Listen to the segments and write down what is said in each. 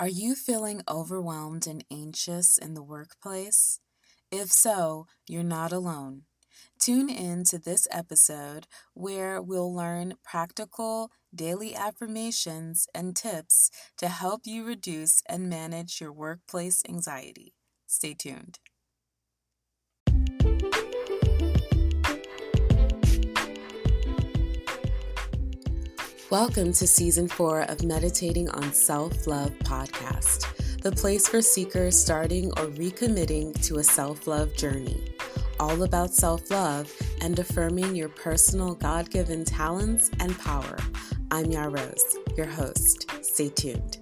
Are you feeling overwhelmed and anxious in the workplace? If so, you're not alone. Tune in to this episode where we'll learn practical daily affirmations and tips to help you reduce and manage your workplace anxiety. Stay tuned. Welcome to season four of Meditating on Self Love podcast, the place for seekers starting or recommitting to a self love journey. All about self love and affirming your personal God given talents and power. I'm Ya Rose, your host. Stay tuned.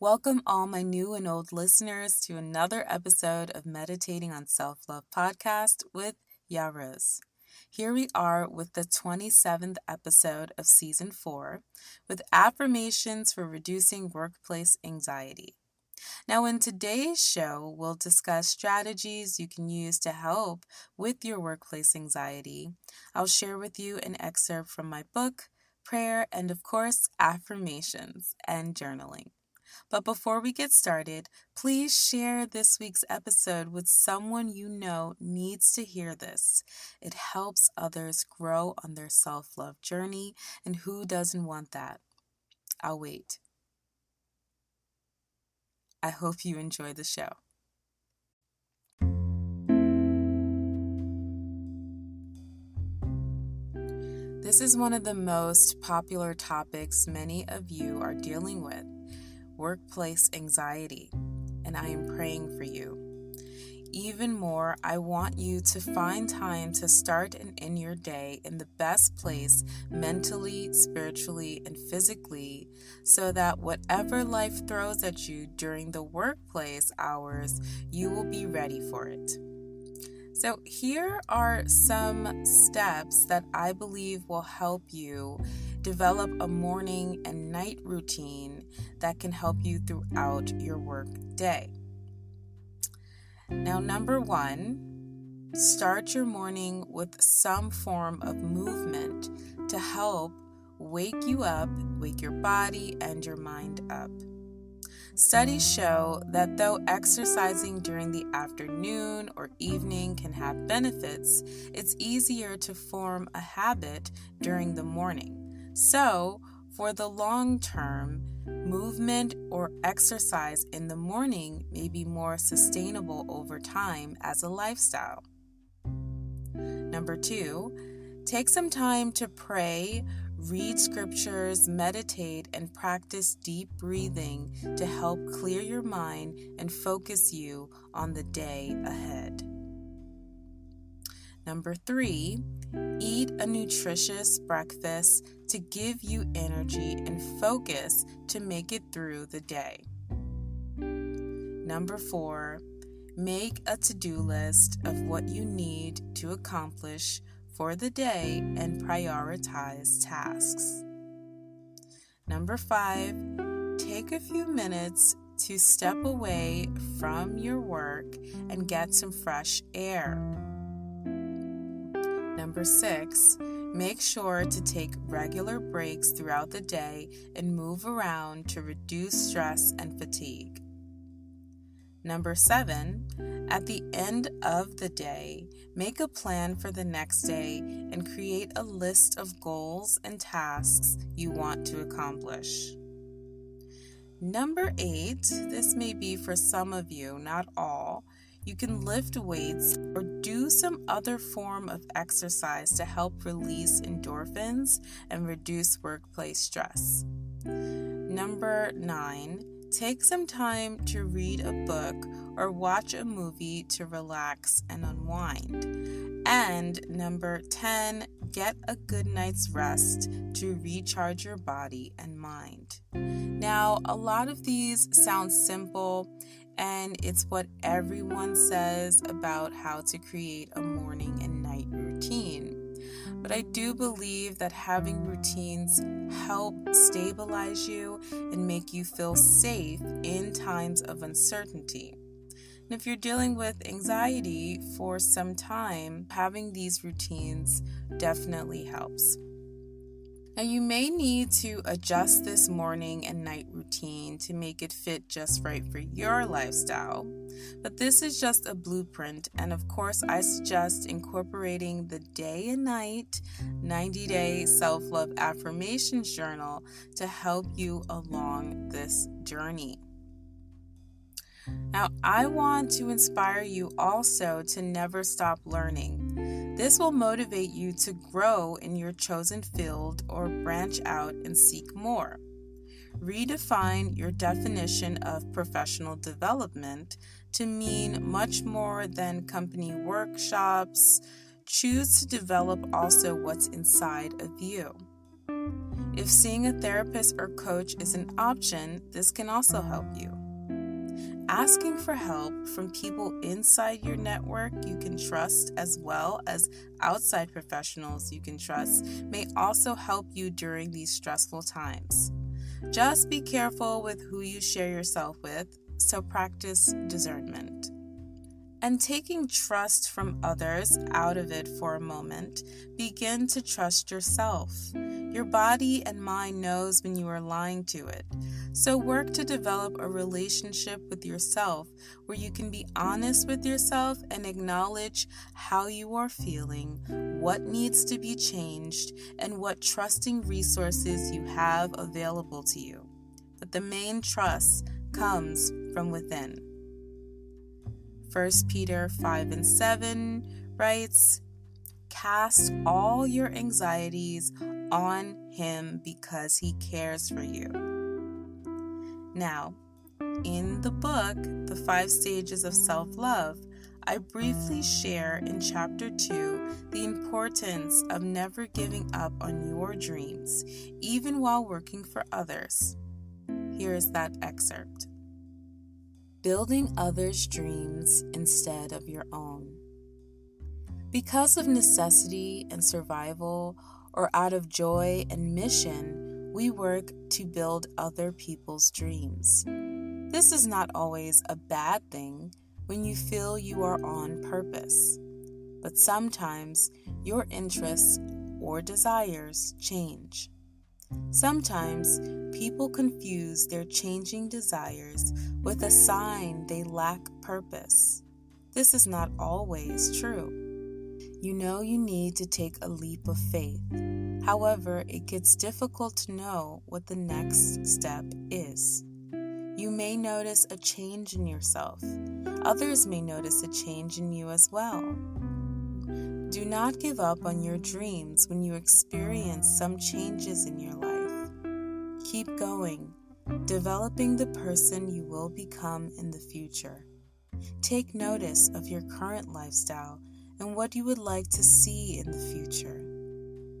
Welcome, all my new and old listeners, to another episode of Meditating on Self Love podcast with Ya Rose. Here we are with the 27th episode of season four with affirmations for reducing workplace anxiety. Now, in today's show, we'll discuss strategies you can use to help with your workplace anxiety. I'll share with you an excerpt from my book, prayer, and of course, affirmations and journaling. But before we get started, please share this week's episode with someone you know needs to hear this. It helps others grow on their self love journey, and who doesn't want that? I'll wait. I hope you enjoy the show. This is one of the most popular topics many of you are dealing with workplace anxiety, and I am praying for you. Even more, I want you to find time to start and end your day in the best place mentally, spiritually, and physically so that whatever life throws at you during the workplace hours, you will be ready for it. So, here are some steps that I believe will help you develop a morning and night routine that can help you throughout your work day. Now, number one, start your morning with some form of movement to help wake you up, wake your body and your mind up. Studies show that though exercising during the afternoon or evening can have benefits, it's easier to form a habit during the morning. So, for the long term, movement or exercise in the morning may be more sustainable over time as a lifestyle. Number two, take some time to pray Read scriptures, meditate, and practice deep breathing to help clear your mind and focus you on the day ahead. Number three, eat a nutritious breakfast to give you energy and focus to make it through the day. Number four, make a to do list of what you need to accomplish for the day and prioritize tasks. Number five, take a few minutes to step away from your work and get some fresh air. Number six, make sure to take regular breaks throughout the day and move around to reduce stress and fatigue. Number seven, at the end of the day, make a plan for the next day and create a list of goals and tasks you want to accomplish. Number eight, this may be for some of you, not all. You can lift weights or do some other form of exercise to help release endorphins and reduce workplace stress. Number nine, Take some time to read a book or watch a movie to relax and unwind. And number 10, get a good night's rest to recharge your body and mind. Now, a lot of these sound simple, and it's what everyone says about how to create a morning and night routine. But I do believe that having routines help stabilize you and make you feel safe in times of uncertainty. And if you're dealing with anxiety for some time, having these routines definitely helps. Now, you may need to adjust this morning and night routine to make it fit just right for your lifestyle. But this is just a blueprint, and of course, I suggest incorporating the day and night 90 day self love affirmations journal to help you along this journey. Now, I want to inspire you also to never stop learning. This will motivate you to grow in your chosen field or branch out and seek more. Redefine your definition of professional development to mean much more than company workshops. Choose to develop also what's inside of you. If seeing a therapist or coach is an option, this can also help you. Asking for help from people inside your network you can trust, as well as outside professionals you can trust, may also help you during these stressful times. Just be careful with who you share yourself with, so practice discernment. And taking trust from others out of it for a moment, begin to trust yourself. Your body and mind knows when you are lying to it. So work to develop a relationship with yourself where you can be honest with yourself and acknowledge how you are feeling, what needs to be changed, and what trusting resources you have available to you. But the main trust comes from within. 1 Peter 5 and 7 writes, Cast all your anxieties on him because he cares for you. Now, in the book, The Five Stages of Self Love, I briefly share in chapter 2 the importance of never giving up on your dreams, even while working for others. Here is that excerpt Building others' dreams instead of your own. Because of necessity and survival, or out of joy and mission, we work to build other people's dreams. This is not always a bad thing when you feel you are on purpose, but sometimes your interests or desires change. Sometimes people confuse their changing desires with a sign they lack purpose. This is not always true. You know you need to take a leap of faith However, it gets difficult to know what the next step is. You may notice a change in yourself. Others may notice a change in you as well. Do not give up on your dreams when you experience some changes in your life. Keep going, developing the person you will become in the future. Take notice of your current lifestyle and what you would like to see in the future.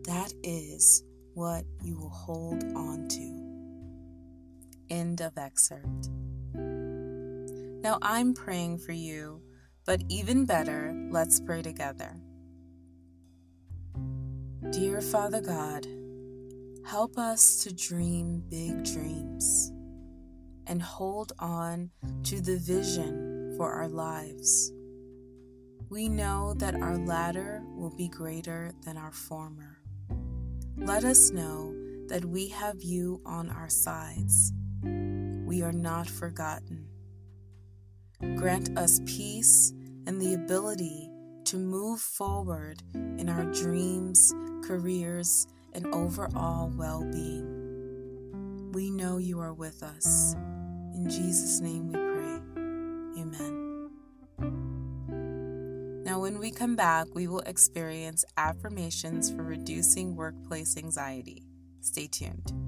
That is what you will hold on to. End of excerpt. Now I'm praying for you, but even better, let's pray together. Dear Father God, help us to dream big dreams and hold on to the vision for our lives. We know that our latter will be greater than our former. Let us know that we have you on our sides. We are not forgotten. Grant us peace and the ability to move forward in our dreams, careers, and overall well being. We know you are with us. In Jesus' name we pray. Amen. Now, when we come back, we will experience affirmations for reducing workplace anxiety. Stay tuned.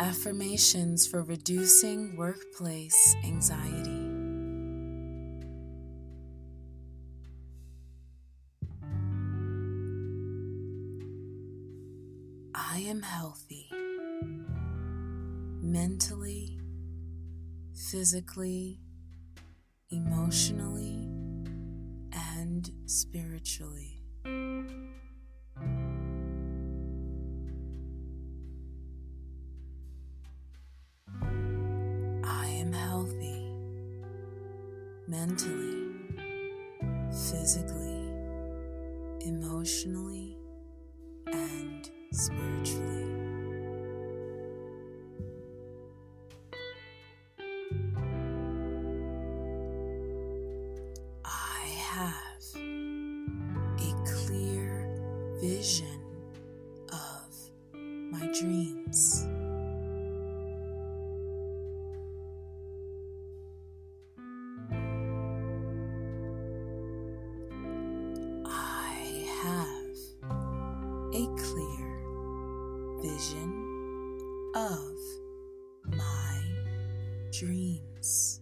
Affirmations for reducing workplace anxiety. I am healthy mentally, physically, emotionally, and spiritually. Dreams.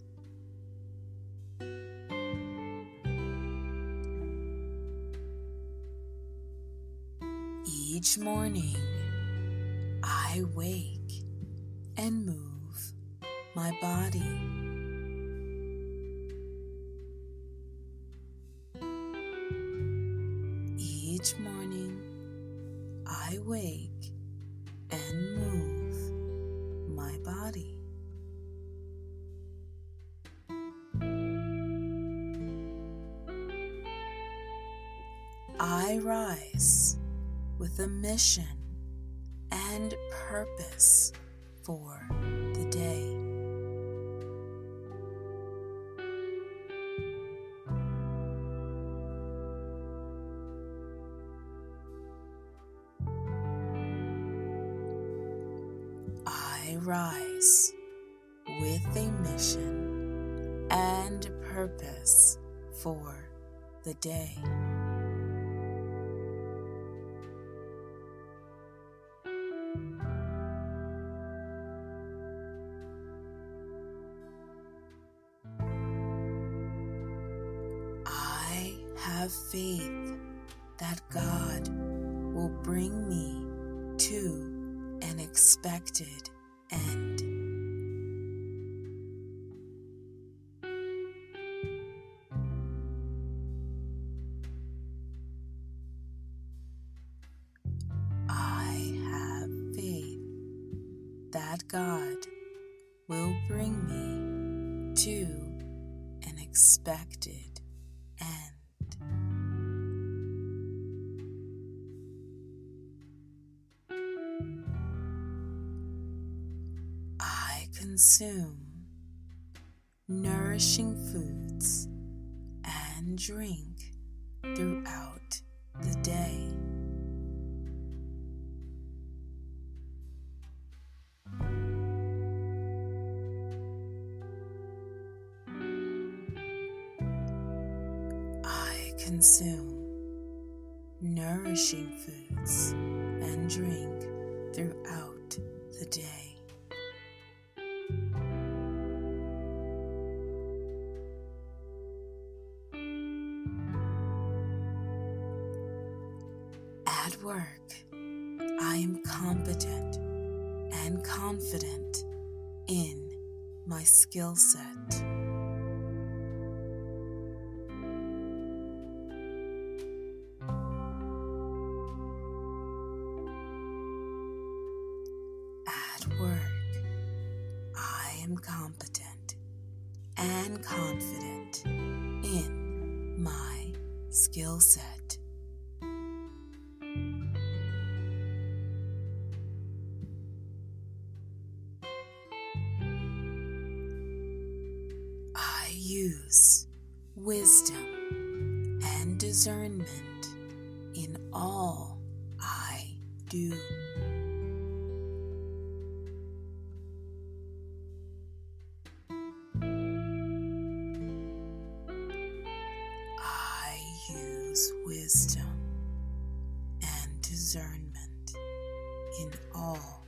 Each morning, I wake and move my body. For the day. Consume nourishing foods and drink throughout the day. I consume nourishing foods and drink throughout the day. wisdom and discernment in all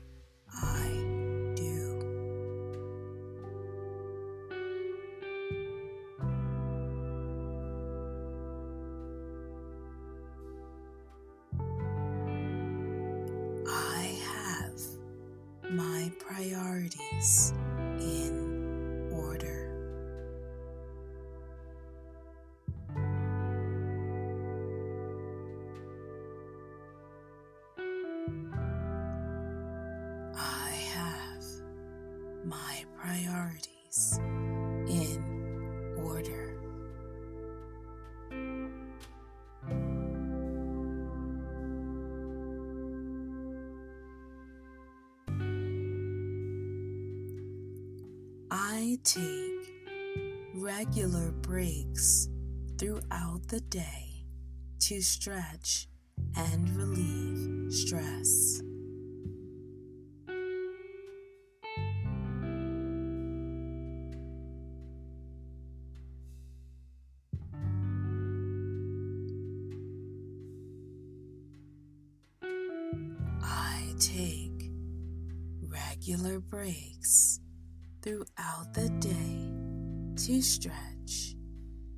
take regular breaks throughout the day to stretch and relieve stress. stretch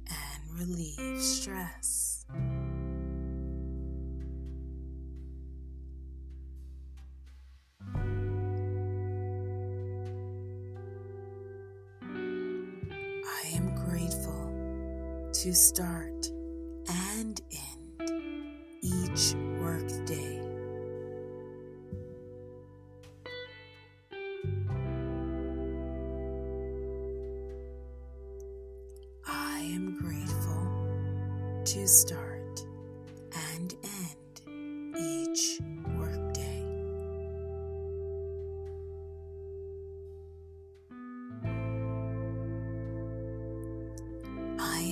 and relieve stress. I am grateful to start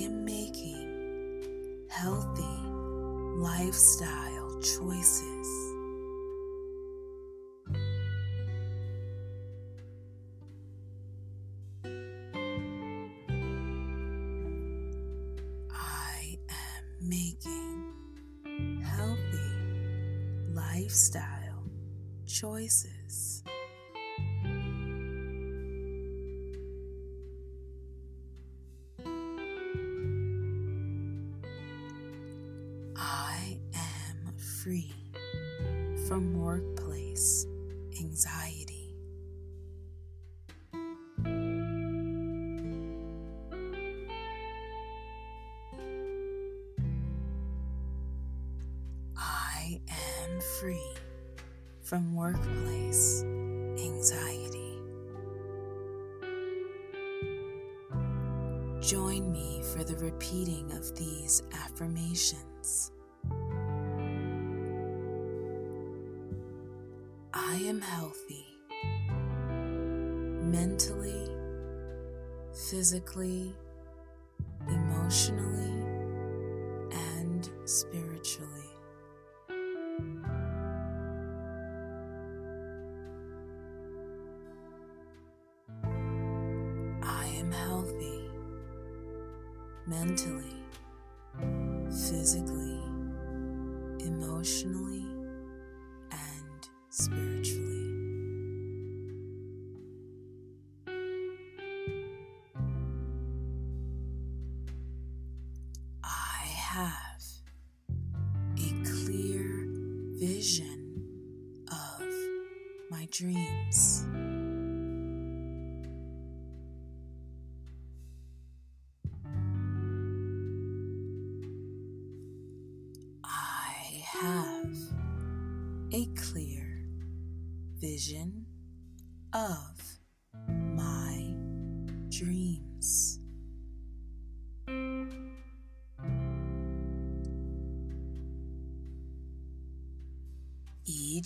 am making healthy lifestyle choices. physically, emotionally, and spiritually.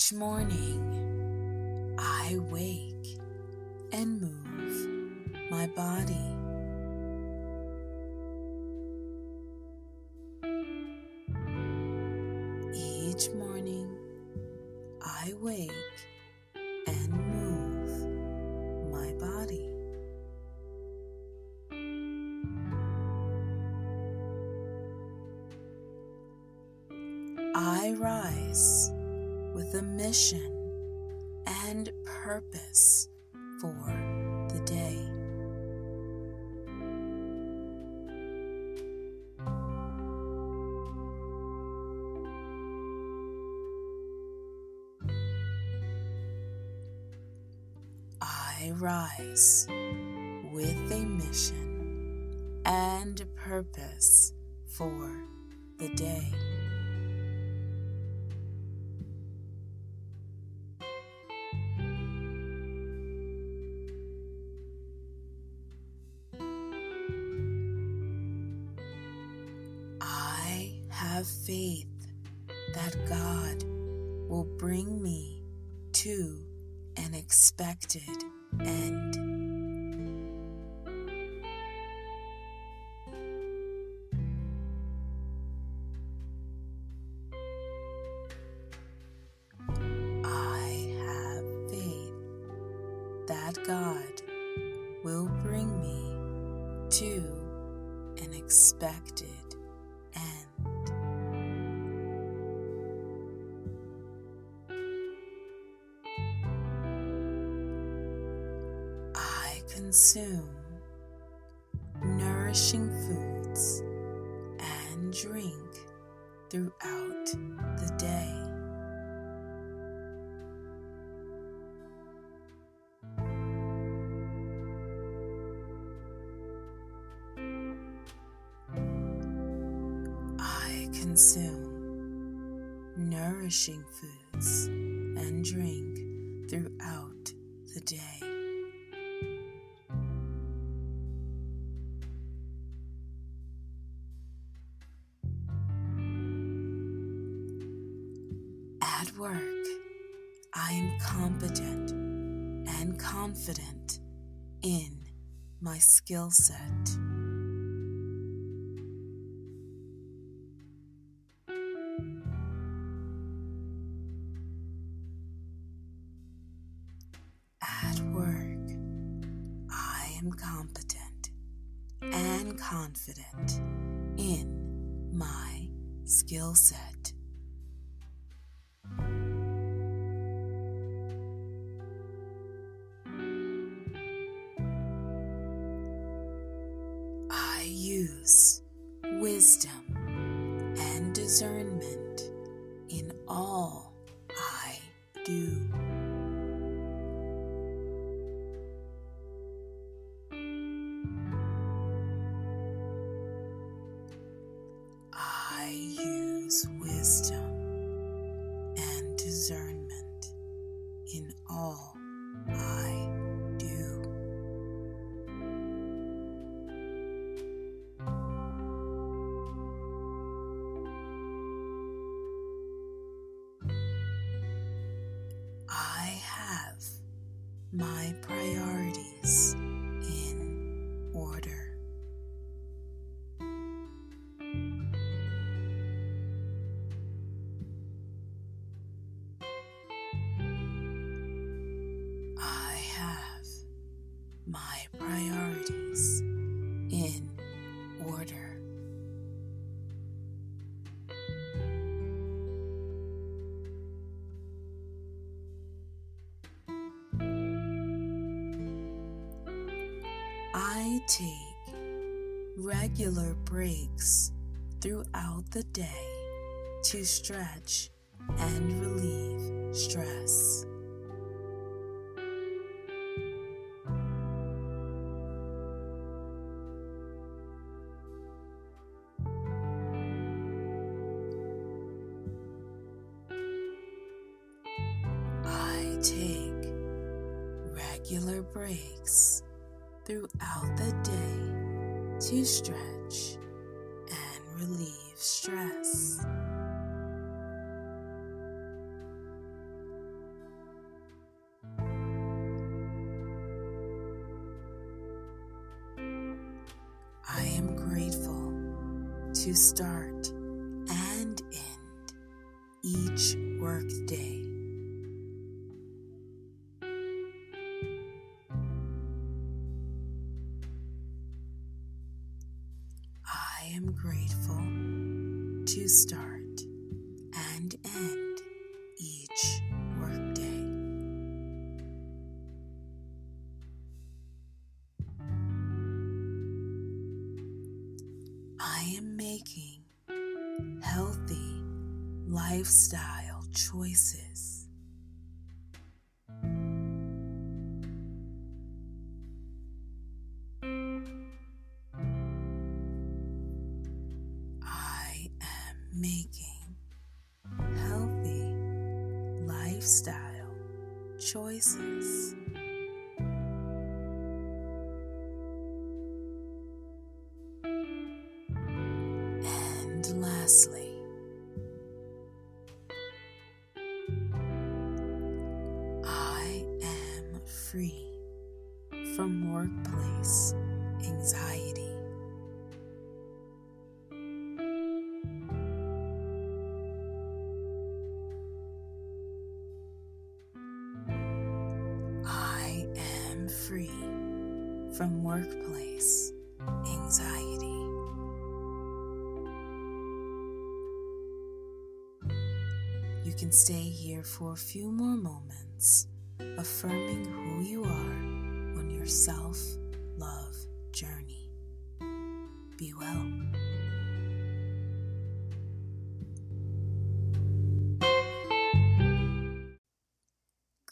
Each morning, I wake and move my body. With a mission and purpose for the day. I have faith that God will bring me to an expected end. Work, I am competent and confident in my skill set. My priorities regular breaks throughout the day to stretch and relieve stress. I take regular breaks throughout the day to stretch and relieve stress. I am grateful to start. Making healthy lifestyle choices. For a few more moments, affirming who you are on your self love journey. Be well.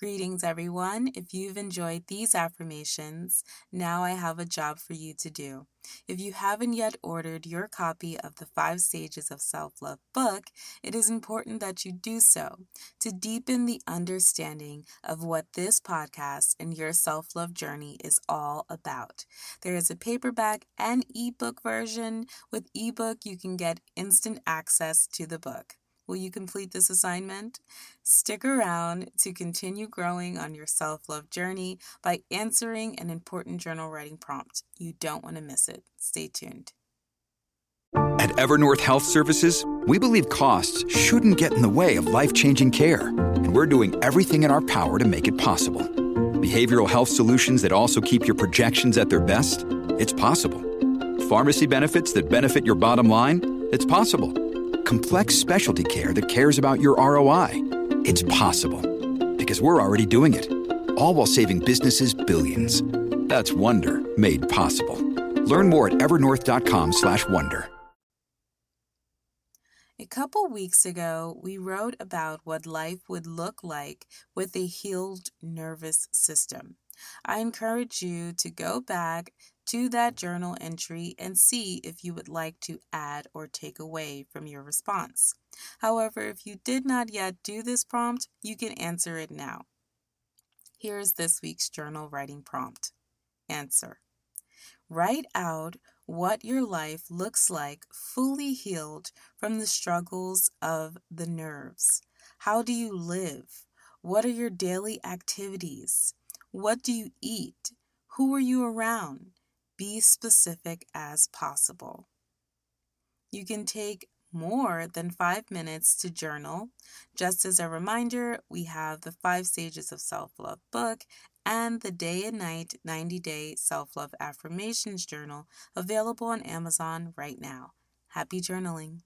Greetings, everyone. If you've enjoyed these affirmations, now I have a job for you to do. If you haven't yet ordered your copy of the Five Stages of Self Love book, it is important that you do so to deepen the understanding of what this podcast and your self love journey is all about. There is a paperback and ebook version. With ebook, you can get instant access to the book. Will you complete this assignment? Stick around to continue growing on your self love journey by answering an important journal writing prompt. You don't want to miss it. Stay tuned. At Evernorth Health Services, we believe costs shouldn't get in the way of life changing care, and we're doing everything in our power to make it possible. Behavioral health solutions that also keep your projections at their best? It's possible. Pharmacy benefits that benefit your bottom line? It's possible complex specialty care that cares about your ROI. It's possible because we're already doing it. All while saving businesses billions. That's Wonder made possible. Learn more at evernorth.com/wonder. A couple weeks ago, we wrote about what life would look like with a healed nervous system. I encourage you to go back to that journal entry and see if you would like to add or take away from your response. However, if you did not yet do this prompt, you can answer it now. Here is this week's journal writing prompt. Answer. Write out what your life looks like fully healed from the struggles of the nerves. How do you live? What are your daily activities? What do you eat? Who are you around? Be specific as possible. You can take more than five minutes to journal. Just as a reminder, we have the Five Stages of Self Love book and the Day and Night 90 Day Self Love Affirmations Journal available on Amazon right now. Happy journaling!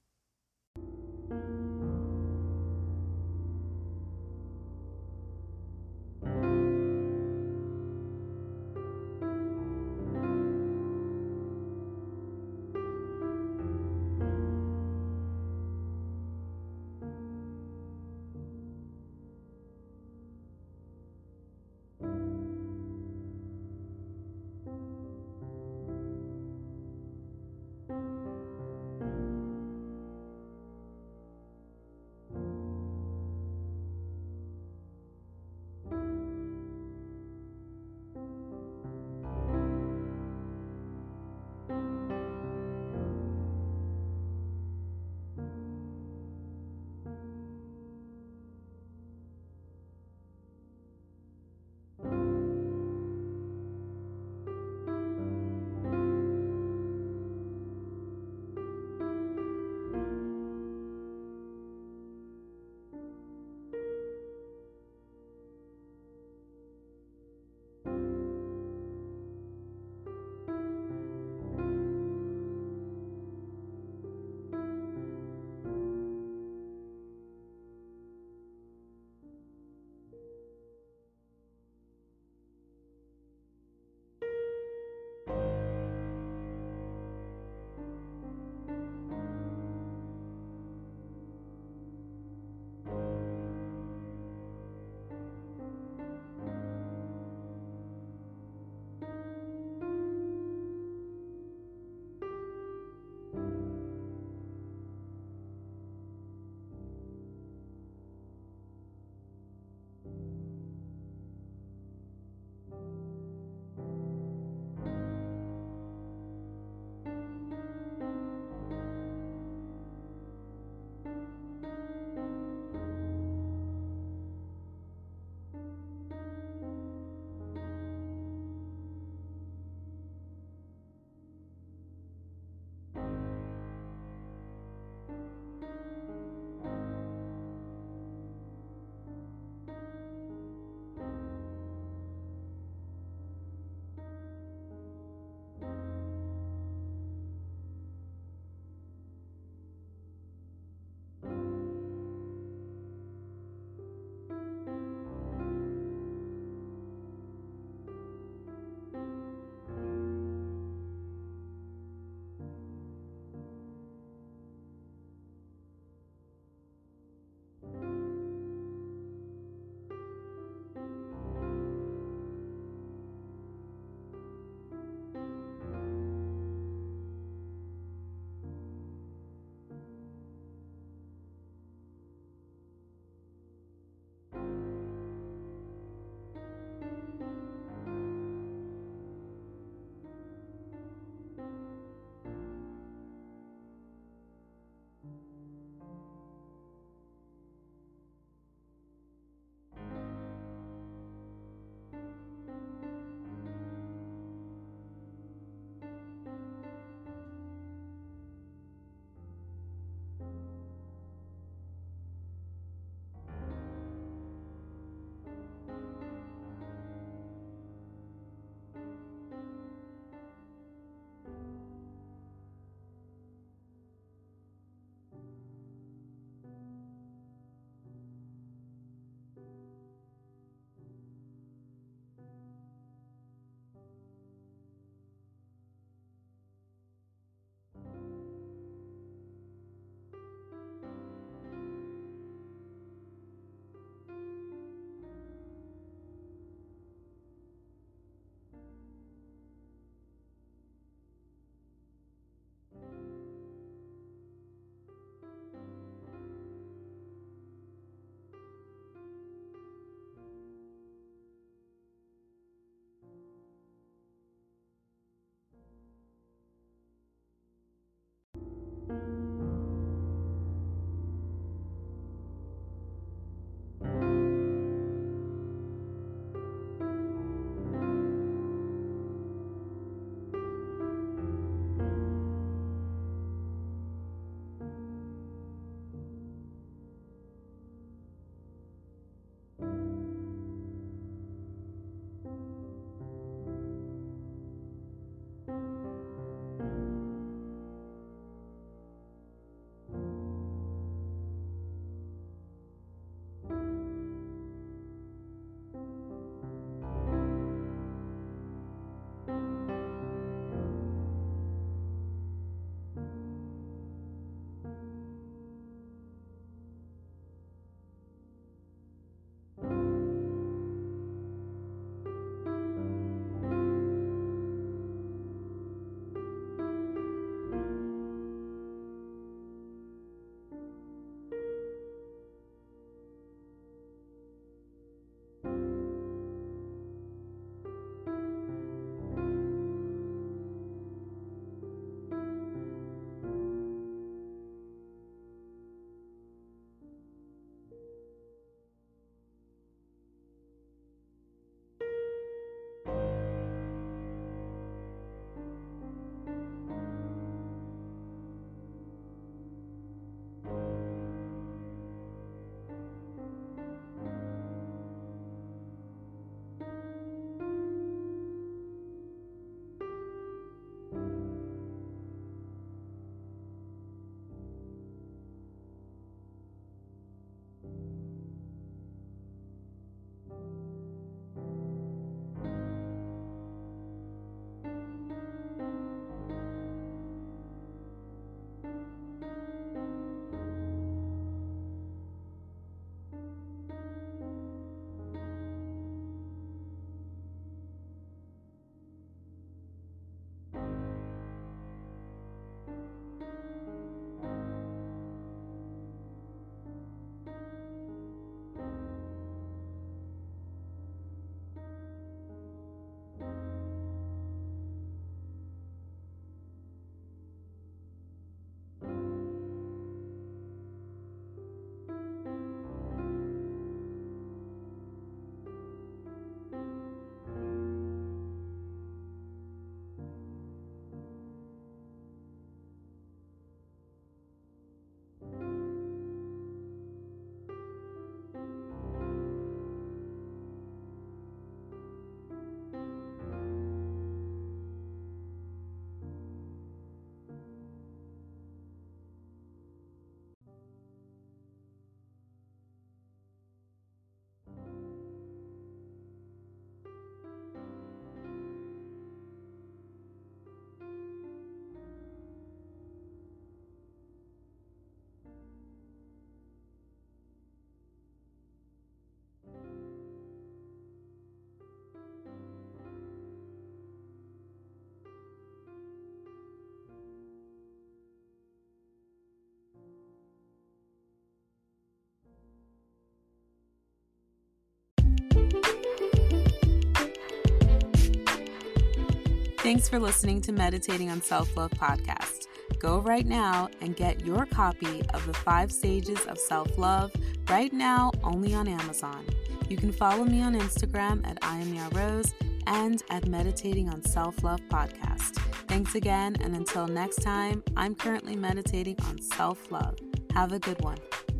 Thanks for listening to Meditating on Self Love podcast. Go right now and get your copy of The Five Stages of Self Love right now only on Amazon. You can follow me on Instagram at I am Rose and at Meditating on Self Love podcast. Thanks again, and until next time, I'm currently meditating on self love. Have a good one.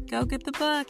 Go get the book.